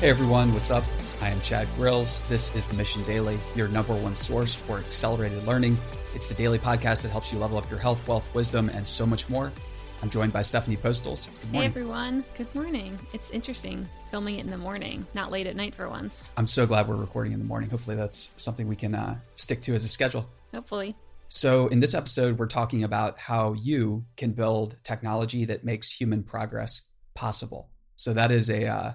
Hey everyone, what's up? I am Chad Grills. This is the Mission Daily, your number one source for accelerated learning. It's the daily podcast that helps you level up your health, wealth, wisdom, and so much more. I'm joined by Stephanie Postles. Hey everyone, good morning. It's interesting filming it in the morning, not late at night for once. I'm so glad we're recording in the morning. Hopefully, that's something we can uh, stick to as a schedule. Hopefully. So, in this episode, we're talking about how you can build technology that makes human progress possible. So, that is a uh,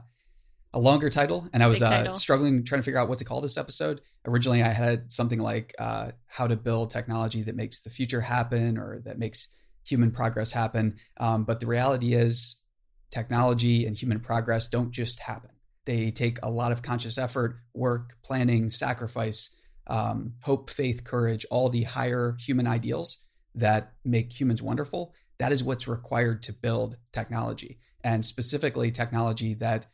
a longer title, and I was uh, struggling trying to figure out what to call this episode. Originally, I had something like uh, "How to Build Technology That Makes the Future Happen" or "That Makes Human Progress Happen." Um, but the reality is, technology and human progress don't just happen. They take a lot of conscious effort, work, planning, sacrifice, um, hope, faith, courage, all the higher human ideals that make humans wonderful. That is what's required to build technology, and specifically technology that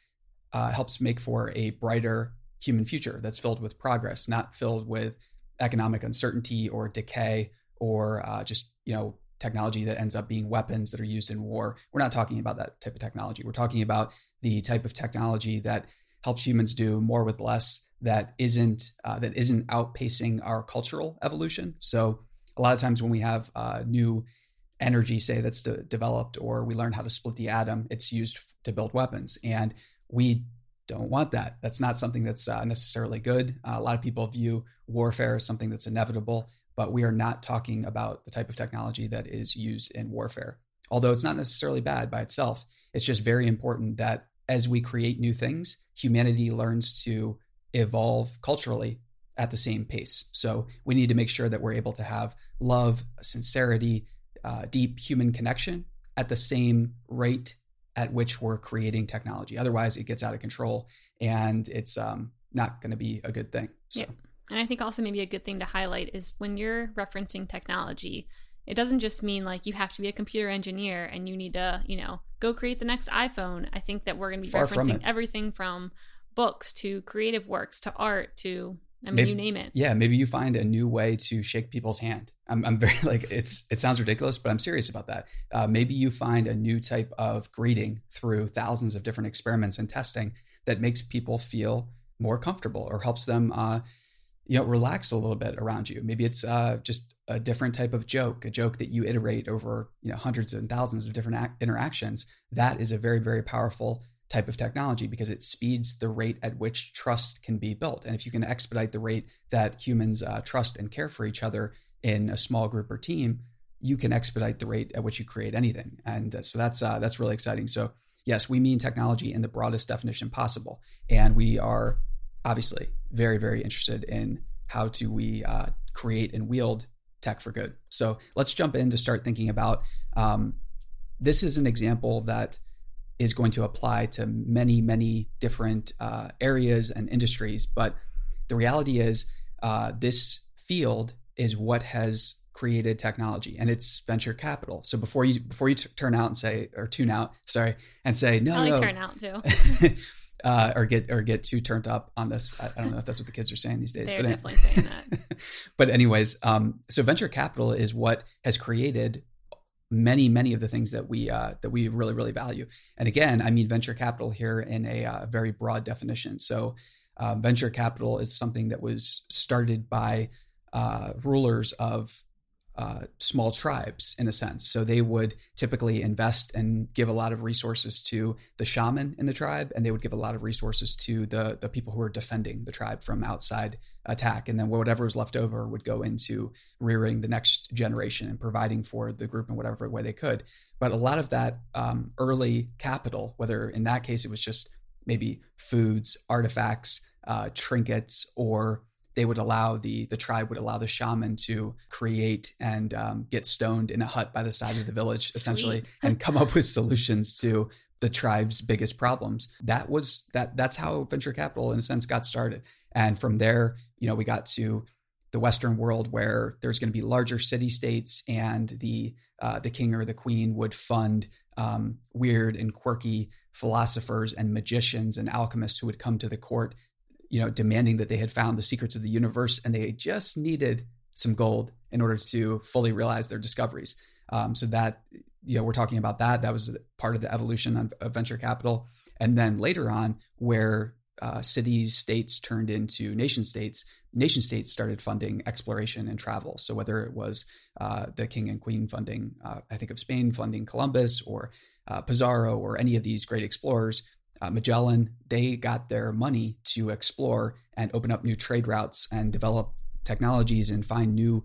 uh, helps make for a brighter human future that's filled with progress, not filled with economic uncertainty or decay or uh, just you know technology that ends up being weapons that are used in war. We're not talking about that type of technology. We're talking about the type of technology that helps humans do more with less. That isn't uh, that isn't outpacing our cultural evolution. So a lot of times when we have uh, new energy, say that's de- developed, or we learn how to split the atom, it's used to build weapons. And we don't want that. That's not something that's uh, necessarily good. Uh, a lot of people view warfare as something that's inevitable, but we are not talking about the type of technology that is used in warfare. Although it's not necessarily bad by itself, it's just very important that as we create new things, humanity learns to evolve culturally at the same pace. So we need to make sure that we're able to have love, sincerity, uh, deep human connection at the same rate at which we're creating technology. Otherwise, it gets out of control and it's um, not going to be a good thing. So. Yeah. And I think also maybe a good thing to highlight is when you're referencing technology, it doesn't just mean like you have to be a computer engineer and you need to, you know, go create the next iPhone. I think that we're going to be Far referencing from everything from books to creative works to art to I mean, maybe, you name it. Yeah, maybe you find a new way to shake people's hand. I'm, I'm very like it's. It sounds ridiculous, but I'm serious about that. Uh, maybe you find a new type of greeting through thousands of different experiments and testing that makes people feel more comfortable or helps them, uh, you know, relax a little bit around you. Maybe it's uh, just a different type of joke, a joke that you iterate over you know hundreds and thousands of different ac- interactions. That is a very very powerful type of technology because it speeds the rate at which trust can be built. And if you can expedite the rate that humans uh, trust and care for each other in a small group or team, you can expedite the rate at which you create anything. And uh, so that's uh, that's really exciting. So yes, we mean technology in the broadest definition possible, and we are obviously very very interested in how do we uh, create and wield tech for good. So let's jump in to start thinking about. Um, this is an example that is going to apply to many, many different uh, areas and industries. But the reality is, uh, this field is what has created technology, and it's venture capital. So before you before you t- turn out and say or tune out, sorry, and say no, I no. turn out too. uh, or get or get too turned up on this. I, I, don't know if that's what the kids are saying these days. They're but definitely saying that. but anyways, um, so venture capital is what has created many many of the things that we uh, that we really really value. And again i mean venture capital here in a uh, very broad definition. So uh, venture capital is something that was started by uh, rulers of uh, small tribes in a sense. So they would typically invest and give a lot of resources to the shaman in the tribe, and they would give a lot of resources to the the people who are defending the tribe from outside attack. And then whatever was left over would go into rearing the next generation and providing for the group in whatever way they could. But a lot of that um, early capital, whether in that case it was just maybe foods, artifacts, uh, trinkets, or they would allow the the tribe would allow the shaman to create and um, get stoned in a hut by the side of the village essentially and come up with solutions to the tribe's biggest problems. That was that that's how venture capital in a sense got started. And from there you know we got to the western world where there's going to be larger city states and the uh, the king or the queen would fund um, weird and quirky philosophers and magicians and alchemists who would come to the court you know, demanding that they had found the secrets of the universe and they just needed some gold in order to fully realize their discoveries. Um, so that, you know, we're talking about that. That was part of the evolution of, of venture capital. And then later on, where uh, cities, states turned into nation states, nation states started funding exploration and travel. So whether it was uh, the king and queen funding, uh, I think of Spain funding Columbus or uh, Pizarro or any of these great explorers, uh, Magellan, they got their money to explore and open up new trade routes and develop technologies and find new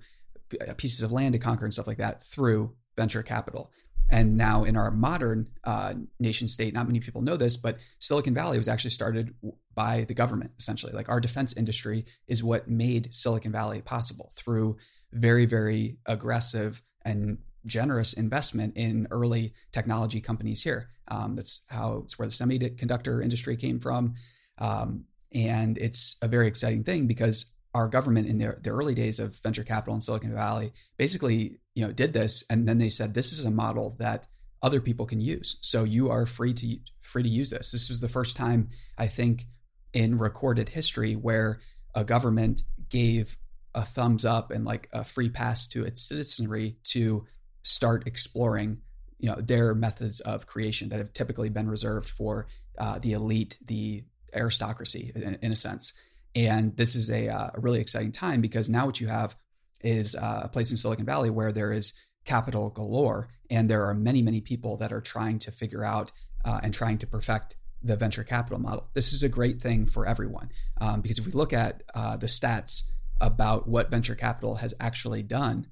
uh, pieces of land to conquer and stuff like that through venture capital. And now in our modern uh, nation state, not many people know this, but Silicon Valley was actually started by the government, essentially. Like our defense industry is what made Silicon Valley possible through very, very aggressive and generous investment in early technology companies here. Um, that's how it's where the semiconductor industry came from. Um, and it's a very exciting thing because our government in the, the early days of venture capital in Silicon Valley basically you know did this and then they said this is a model that other people can use so you are free to free to use this this was the first time i think in recorded history where a government gave a thumbs up and like a free pass to its citizenry to start exploring you know their methods of creation that have typically been reserved for uh, the elite the aristocracy in, in, a sense and this is a, uh, a really exciting time because now what you have is uh, a place in Silicon Valley where there is capital galore, and there are many, many people that are trying to figure out uh, and trying to perfect the venture capital model. This is a great thing for everyone um, because if we look at uh, the stats about what venture capital has actually done,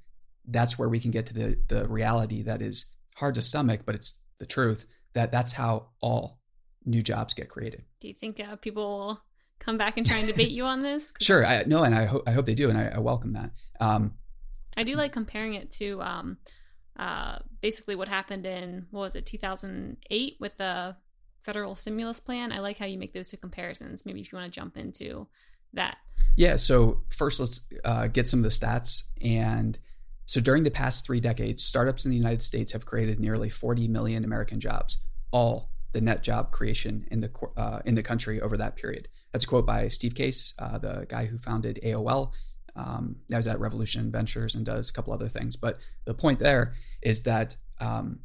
that's where we can get to the the reality that is hard to stomach, but it's the truth that that's how all new jobs get created. Do you think uh, people will come back and try and debate you on this? Sure. I, no, and I hope I hope they do, and I, I welcome that. Um, I do like comparing it to um, uh, basically what happened in what was it 2008 with the federal stimulus plan. I like how you make those two comparisons. Maybe if you want to jump into that. Yeah. So first, let's uh, get some of the stats. And so during the past three decades, startups in the United States have created nearly 40 million American jobs, all the net job creation in the uh, in the country over that period. That's a quote by Steve Case, uh, the guy who founded AOL. Um, now he's at Revolution Ventures and does a couple other things. But the point there is that um,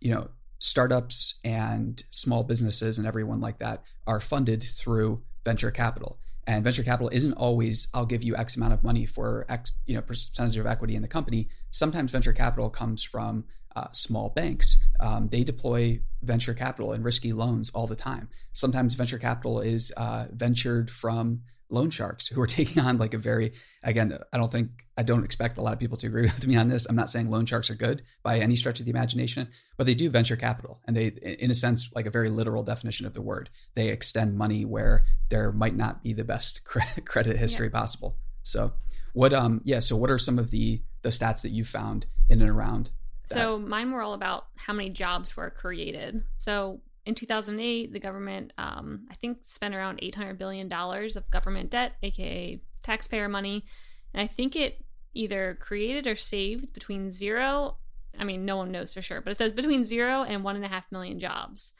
you know startups and small businesses and everyone like that are funded through venture capital. And venture capital isn't always I'll give you X amount of money for X you know percentage of equity in the company. Sometimes venture capital comes from uh, small banks. Um, they deploy venture capital and risky loans all the time. Sometimes venture capital is uh, ventured from loan sharks who are taking on like a very again i don't think i don't expect a lot of people to agree with me on this i'm not saying loan sharks are good by any stretch of the imagination but they do venture capital and they in a sense like a very literal definition of the word they extend money where there might not be the best credit history yeah. possible so what um yeah so what are some of the the stats that you found in and around so mine were all about how many jobs were created. So in 2008, the government, um, I think, spent around 800 billion dollars of government debt, aka taxpayer money, and I think it either created or saved between zero. I mean, no one knows for sure, but it says between zero and one and a half million jobs,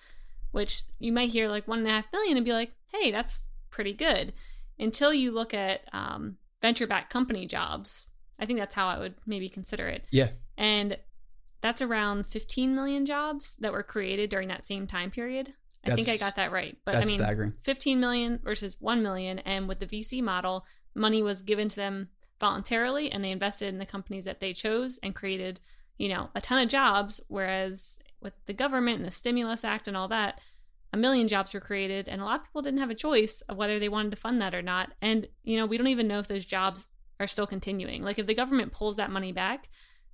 which you might hear like one and a half million and be like, hey, that's pretty good. Until you look at um, venture backed company jobs. I think that's how I would maybe consider it. Yeah. And that's around 15 million jobs that were created during that same time period. I think I got that right. But I mean, staggering. 15 million versus 1 million. And with the VC model, money was given to them voluntarily and they invested in the companies that they chose and created, you know, a ton of jobs. Whereas with the government and the Stimulus Act and all that, a million jobs were created and a lot of people didn't have a choice of whether they wanted to fund that or not. And, you know, we don't even know if those jobs are still continuing. Like if the government pulls that money back,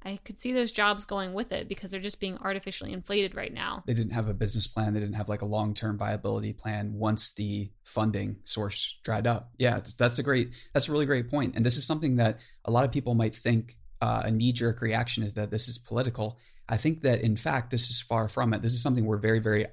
I could see those jobs going with it because they're just being artificially inflated right now. They didn't have a business plan. They didn't have like a long term viability plan once the funding source dried up. Yeah, that's a great, that's a really great point. And this is something that a lot of people might think uh, a knee jerk reaction is that this is political. I think that in fact, this is far from it. This is something we're very, very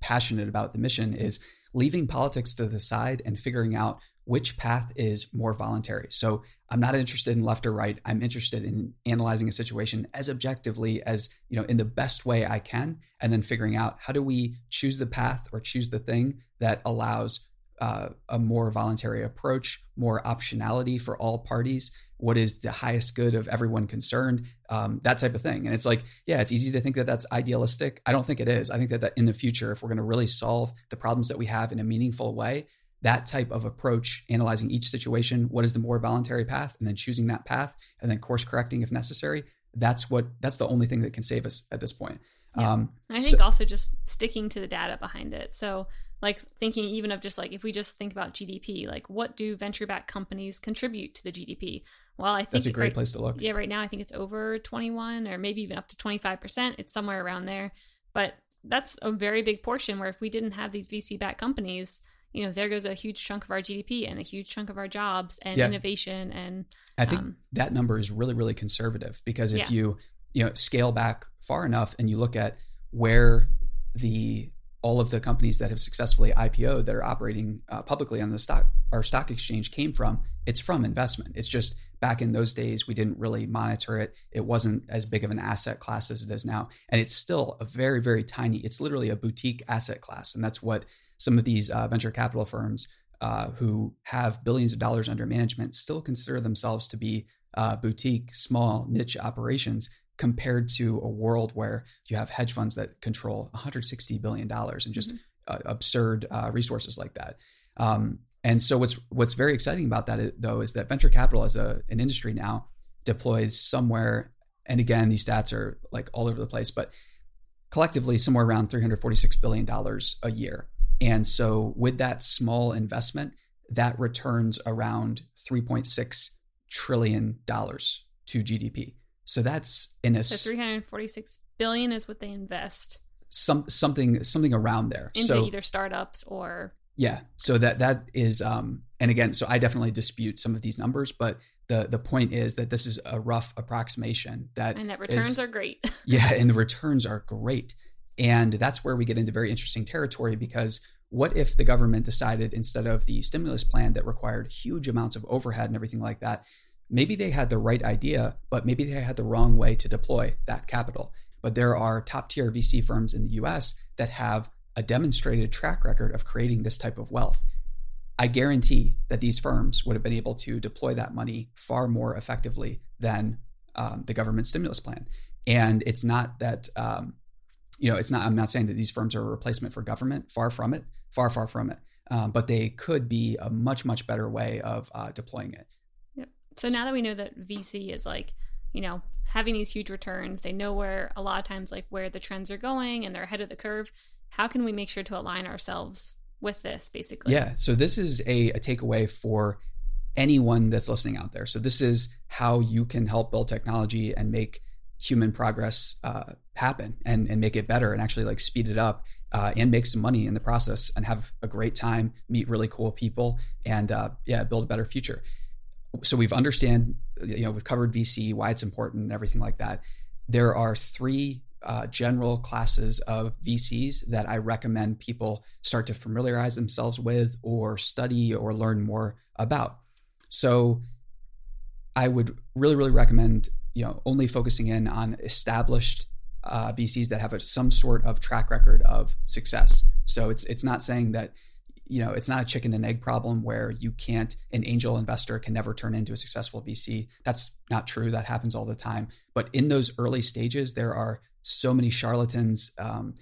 passionate about. The mission is leaving politics to the side and figuring out which path is more voluntary. So I'm not interested in left or right. I'm interested in analyzing a situation as objectively as, you know, in the best way I can, and then figuring out how do we choose the path or choose the thing that allows uh, a more voluntary approach, more optionality for all parties. What is the highest good of everyone concerned? Um, that type of thing. And it's like, yeah, it's easy to think that that's idealistic. I don't think it is. I think that, that in the future, if we're going to really solve the problems that we have in a meaningful way, that type of approach, analyzing each situation, what is the more voluntary path, and then choosing that path, and then course correcting if necessary. That's what that's the only thing that can save us at this point. Yeah. Um, I think so, also just sticking to the data behind it. So, like thinking even of just like if we just think about GDP, like what do venture backed companies contribute to the GDP? Well, I think that's a great right, place to look. Yeah, right now I think it's over 21 or maybe even up to 25%. It's somewhere around there. But that's a very big portion where if we didn't have these VC backed companies, you know, there goes a huge chunk of our GDP and a huge chunk of our jobs and yeah. innovation. And I think um, that number is really, really conservative because if yeah. you, you know, scale back far enough and you look at where the all of the companies that have successfully IPO that are operating uh, publicly on the stock our stock exchange came from, it's from investment. It's just back in those days we didn't really monitor it. It wasn't as big of an asset class as it is now, and it's still a very very tiny. It's literally a boutique asset class, and that's what some of these uh, venture capital firms uh, who have billions of dollars under management still consider themselves to be uh, boutique, small, niche operations compared to a world where you have hedge funds that control 160 billion dollars and just mm-hmm. Uh, absurd uh, resources like that. Um, and so what's what's very exciting about that though is that venture capital as a an industry now deploys somewhere and again these stats are like all over the place but collectively somewhere around 346 billion dollars a year and so with that small investment, that returns around 3.6 trillion dollars to GDP. So that's in a so 346 billion is what they invest. Some something something around there. Into so, either startups or yeah. So that that is um and again, so I definitely dispute some of these numbers, but the the point is that this is a rough approximation that and that returns is, are great. yeah, and the returns are great. And that's where we get into very interesting territory because what if the government decided instead of the stimulus plan that required huge amounts of overhead and everything like that, maybe they had the right idea, but maybe they had the wrong way to deploy that capital. But there are top tier VC firms in the US that have a demonstrated track record of creating this type of wealth. I guarantee that these firms would have been able to deploy that money far more effectively than um, the government stimulus plan. And it's not that um, you know, it's not. I'm not saying that these firms are a replacement for government. Far from it. Far, far from it. Um, but they could be a much, much better way of uh, deploying it. Yep. So now that we know that VC is like, you know, having these huge returns, they know where a lot of times like where the trends are going and they're ahead of the curve. How can we make sure to align ourselves with this, basically? Yeah. So this is a, a takeaway for anyone that's listening out there. So this is how you can help build technology and make human progress uh, happen and, and make it better and actually like speed it up uh, and make some money in the process and have a great time, meet really cool people, and uh, yeah, build a better future. So we've understand, you know, we've covered VC, why it's important, and everything like that. There are three uh, general classes of VCs that I recommend people start to familiarize themselves with, or study, or learn more about. So I would really, really recommend you know only focusing in on established uh, VCs that have a, some sort of track record of success. So it's it's not saying that you know it's not a chicken and egg problem where you can't an angel investor can never turn into a successful VC. That's not true. That happens all the time. But in those early stages, there are so many charlatans, um,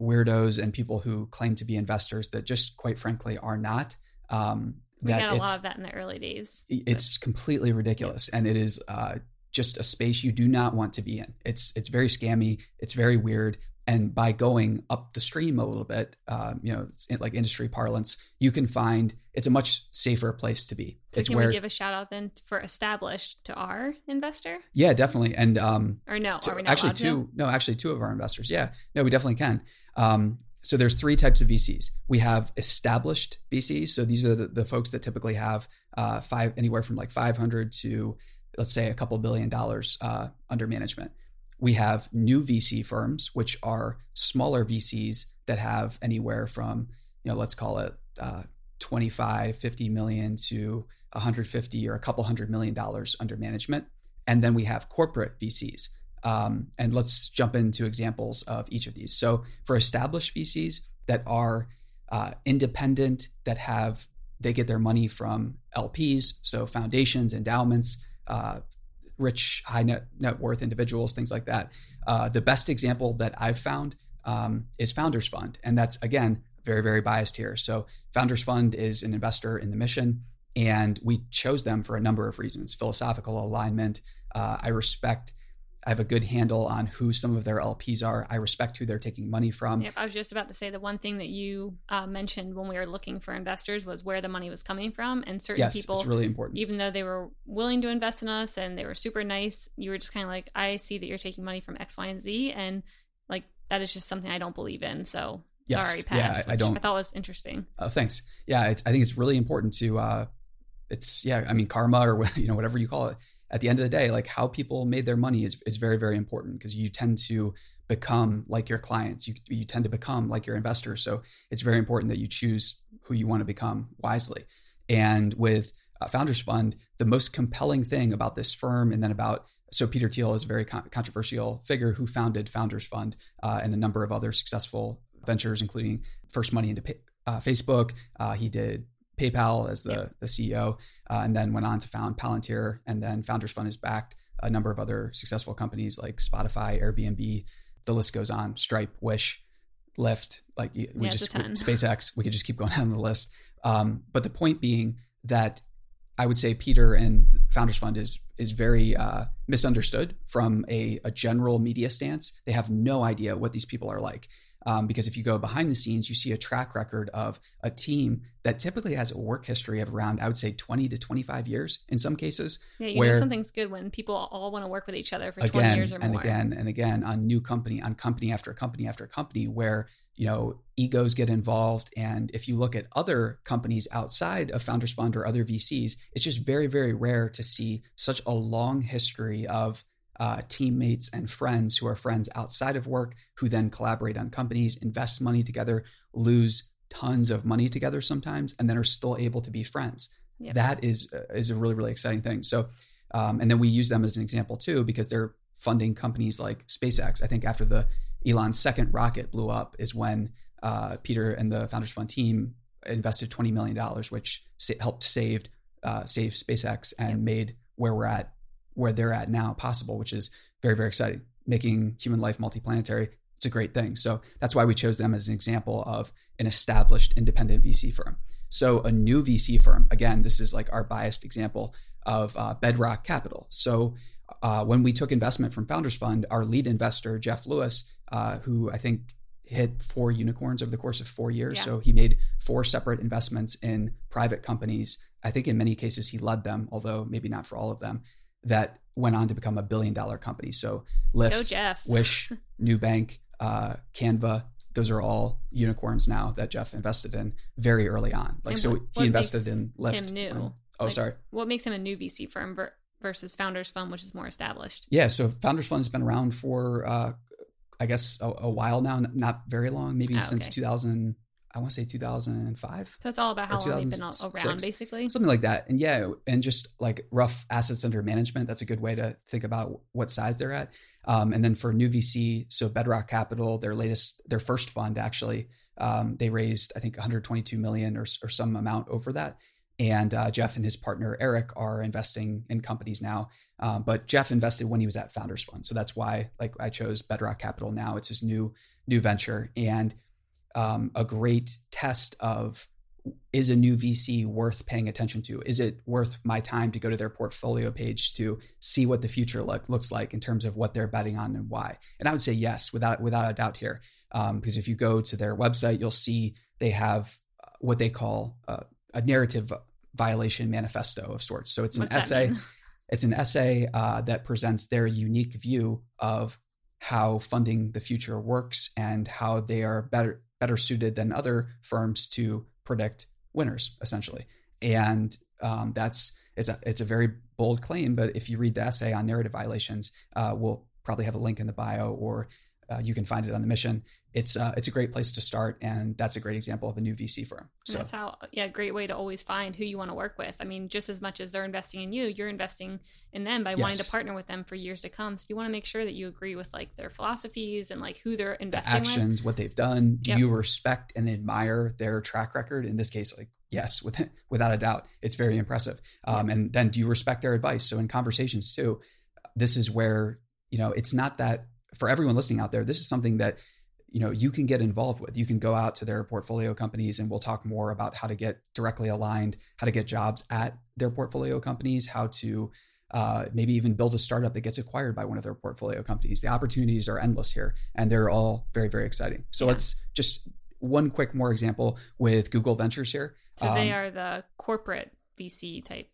weirdos, and people who claim to be investors that just quite frankly are not. Um, we got a lot of that in the early days. It's completely ridiculous, and it is uh, just a space you do not want to be in. It's it's very scammy. It's very weird. And by going up the stream a little bit, uh, you know, like industry parlance, you can find it's a much safer place to be. So it's can where, we give a shout out then for established to our investor? Yeah, definitely. And um, or no, to, actually two. To? No, actually two of our investors. Yeah, no, we definitely can. Um, so there's three types of VCs. We have established VCs. So these are the, the folks that typically have uh, five anywhere from like 500 to let's say a couple billion dollars uh, under management. We have new VC firms, which are smaller VCs that have anywhere from, you know, let's call it uh, 25, 50 million to 150 or a couple hundred million dollars under management. And then we have corporate VCs. Um, and let's jump into examples of each of these. So for established VCs that are uh, independent, that have they get their money from LPs, so foundations, endowments, uh, rich, high net, net worth individuals, things like that. Uh, the best example that I've found um, is Founders Fund. And that's, again, very, very biased here. So, Founders Fund is an investor in the mission, and we chose them for a number of reasons philosophical alignment. Uh, I respect I have a good handle on who some of their LPs are. I respect who they're taking money from. Yep, I was just about to say the one thing that you uh, mentioned when we were looking for investors was where the money was coming from, and certain yes, people, it's really important. Even though they were willing to invest in us and they were super nice, you were just kind of like, I see that you're taking money from X, Y, and Z, and like that is just something I don't believe in. So yes, sorry, pass. Yeah, I, I, don't. I thought was interesting. Oh, thanks. Yeah, I think it's really important to. Uh, it's yeah, I mean karma or you know whatever you call it at the end of the day, like how people made their money is, is very, very important because you tend to become like your clients. You, you tend to become like your investors. So it's very important that you choose who you want to become wisely. And with uh, Founders Fund, the most compelling thing about this firm and then about so Peter Thiel is a very con- controversial figure who founded Founders Fund uh, and a number of other successful ventures, including first money into uh, Facebook. Uh, he did PayPal as the, yep. the CEO, uh, and then went on to found Palantir. And then Founders Fund has backed a number of other successful companies like Spotify, Airbnb. The list goes on. Stripe, Wish, Lyft. Like we yeah, just we, SpaceX. We could just keep going down the list. Um, but the point being that I would say Peter and Founders Fund is is very uh, misunderstood from a, a general media stance. They have no idea what these people are like. Um, because if you go behind the scenes, you see a track record of a team that typically has a work history of around, I would say, 20 to 25 years in some cases. Yeah, you where, know something's good when people all want to work with each other for again, 20 years or more. And again and again on new company, on company after company after company, where you know egos get involved. And if you look at other companies outside of Founders Fund or other VCs, it's just very, very rare to see such a long history of uh, teammates and friends who are friends outside of work, who then collaborate on companies, invest money together, lose tons of money together sometimes, and then are still able to be friends. Yep. That is uh, is a really really exciting thing. So, um, and then we use them as an example too because they're funding companies like SpaceX. I think after the Elon's second rocket blew up is when uh, Peter and the Founders Fund team invested twenty million dollars, which sa- helped saved uh, save SpaceX and yep. made where we're at where they're at now possible, which is very, very exciting. Making human life multiplanetary, it's a great thing. So that's why we chose them as an example of an established independent VC firm. So a new VC firm, again, this is like our biased example of uh, Bedrock Capital. So uh, when we took investment from Founders Fund, our lead investor, Geoff Lewis, uh, who I think hit four unicorns over the course of four years. Yeah. So he made four separate investments in private companies. I think in many cases he led them, although maybe not for all of them that went on to become a billion dollar company. So Lyft, Wish, Nubank, uh, Canva, those are all unicorns now that Geoff invested in very early on. Like, and so he invested in Lyft. New. oh, like, sorry. What makes him a new VC firm versus Founders Fund, which is more established? Yeah. So Founders Fund has been around for, uh, I guess, a, a, while now, not very long, maybe oh, since 2000. I want to say 2005. So it's all about how long they've been around, basically. Something like that. And yeah, and just like rough assets under management, that's a good way to think about what size they're at. Um, and then for new VC, so Bedrock Capital, their latest, their first fund actually, um, they raised I think 122 million or, or some amount over that. And uh, Geoff and his partner Eric are investing in companies now. Um, but Geoff invested when he was at Founders Fund, so that's why like I chose Bedrock Capital now. It's his new new venture, and um, a great test of is a new VC worth paying attention to? Is it worth my time to go to their portfolio page to see what the future look, looks like in terms of what they're betting on and why? And I would say yes, without without a doubt here, um, because if you go to their website, you'll see they have uh, what they call uh, a narrative violation manifesto of sorts. So it's an What's essay. It's an essay uh, that presents their unique view of how funding the future works and how they are better better suited than other firms to predict winners, essentially. And um, that's it's a it's a very bold claim, but if you read the essay on narrative violations, uh, we'll probably have a link in the bio, or uh, you can find it on the mission it's uh, it's a great place to start, and that's a great example of a new VC firm. So and that's how yeah, great way to always find who you want to work with. I mean, just as much as they're investing in you, you're investing in them by yes. wanting to partner with them for years to come. So you want to make sure that you agree with like their philosophies and like who they're investing the actions, with. what they've done. Do yep. you respect and admire their track record? In this case, like yes, with, without a doubt, it's very impressive. Um. And then do you respect their advice? So in conversations too, this is where you know it's not that for everyone listening out there. This is something that you know you can get involved with. You can go out to their portfolio companies, and we'll talk more about how to get directly aligned, how to get jobs at their portfolio companies, how to uh, maybe even build a startup that gets acquired by one of their portfolio companies. The opportunities are endless here, and they're all very, very exciting. So yeah. let's just one quick more example with Google Ventures here. So um, they are the corporate VC type.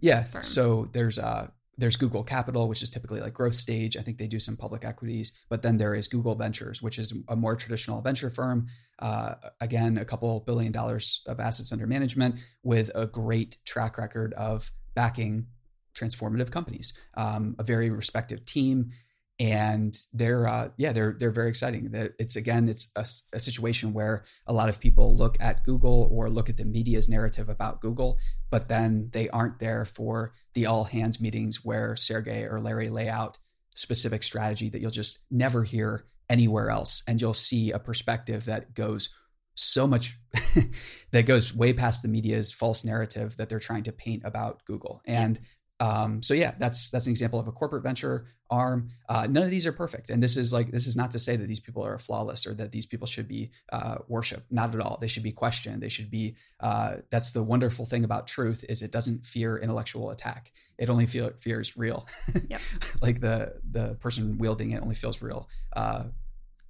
Yeah. Firm. So there's uh there's Google Capital, which is typically like growth stage. I think they do some public equities, but then there is Google Ventures, which is a more traditional venture firm. Uh, again, a couple billion dollars of assets under management with a great track record of backing transformative companies, um, a very respective team, and they're uh, yeah they're they're very exciting. It's again it's a, a, situation where a lot of people look at Google or look at the media's narrative about Google, but then they aren't there for the all hands meetings where Sergey or Larry lay out specific strategy that you'll just never hear anywhere else, and you'll see a perspective that goes so much that goes way past the media's false narrative that they're trying to paint about Google. And um, so yeah, that's that's an example of a corporate venture arm. Uh, none of these are perfect, and this is like this is not to say that these people are flawless or that these people should be uh, worshipped. Not at all. They should be questioned. They should be. Uh, that's the wonderful thing about truth is it doesn't fear intellectual attack. It only feel, fears real. Yep. like the the person wielding it only feels real uh,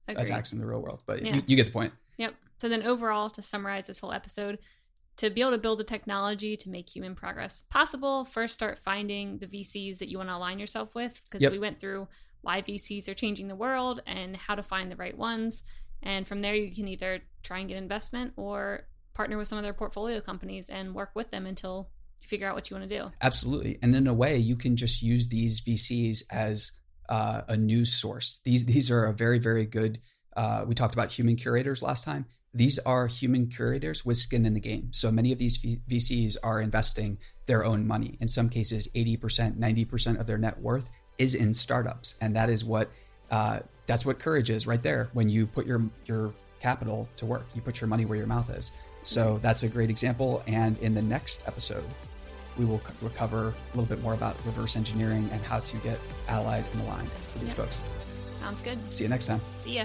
attacks in the real world. But yeah. you, you get the point. Yep. So then overall, to summarize this whole episode, to be able to build the technology to make human progress possible, first start finding the VCs that you want to align yourself with. Because yep. we went through why VCs are changing the world and how to find the right ones. And from there, you can either try and get investment or partner with some of their portfolio companies and work with them until you figure out what you want to do. Absolutely. And in a way, you can just use these VCs as uh, a news source. These these are a very very good. Uh, we talked about human curators last time these are human curators with skin in the game. So many of these VCs are investing their own money. In some cases, 80%, 90% of their net worth is in startups. And that is what uh, that's what courage is right there. When you put your your capital to work, you put your money where your mouth is. So that's a great example. And in the next episode, we will cover a little bit more about reverse engineering and how to get allied and aligned with these folks. Sounds good. See you next time. See ya.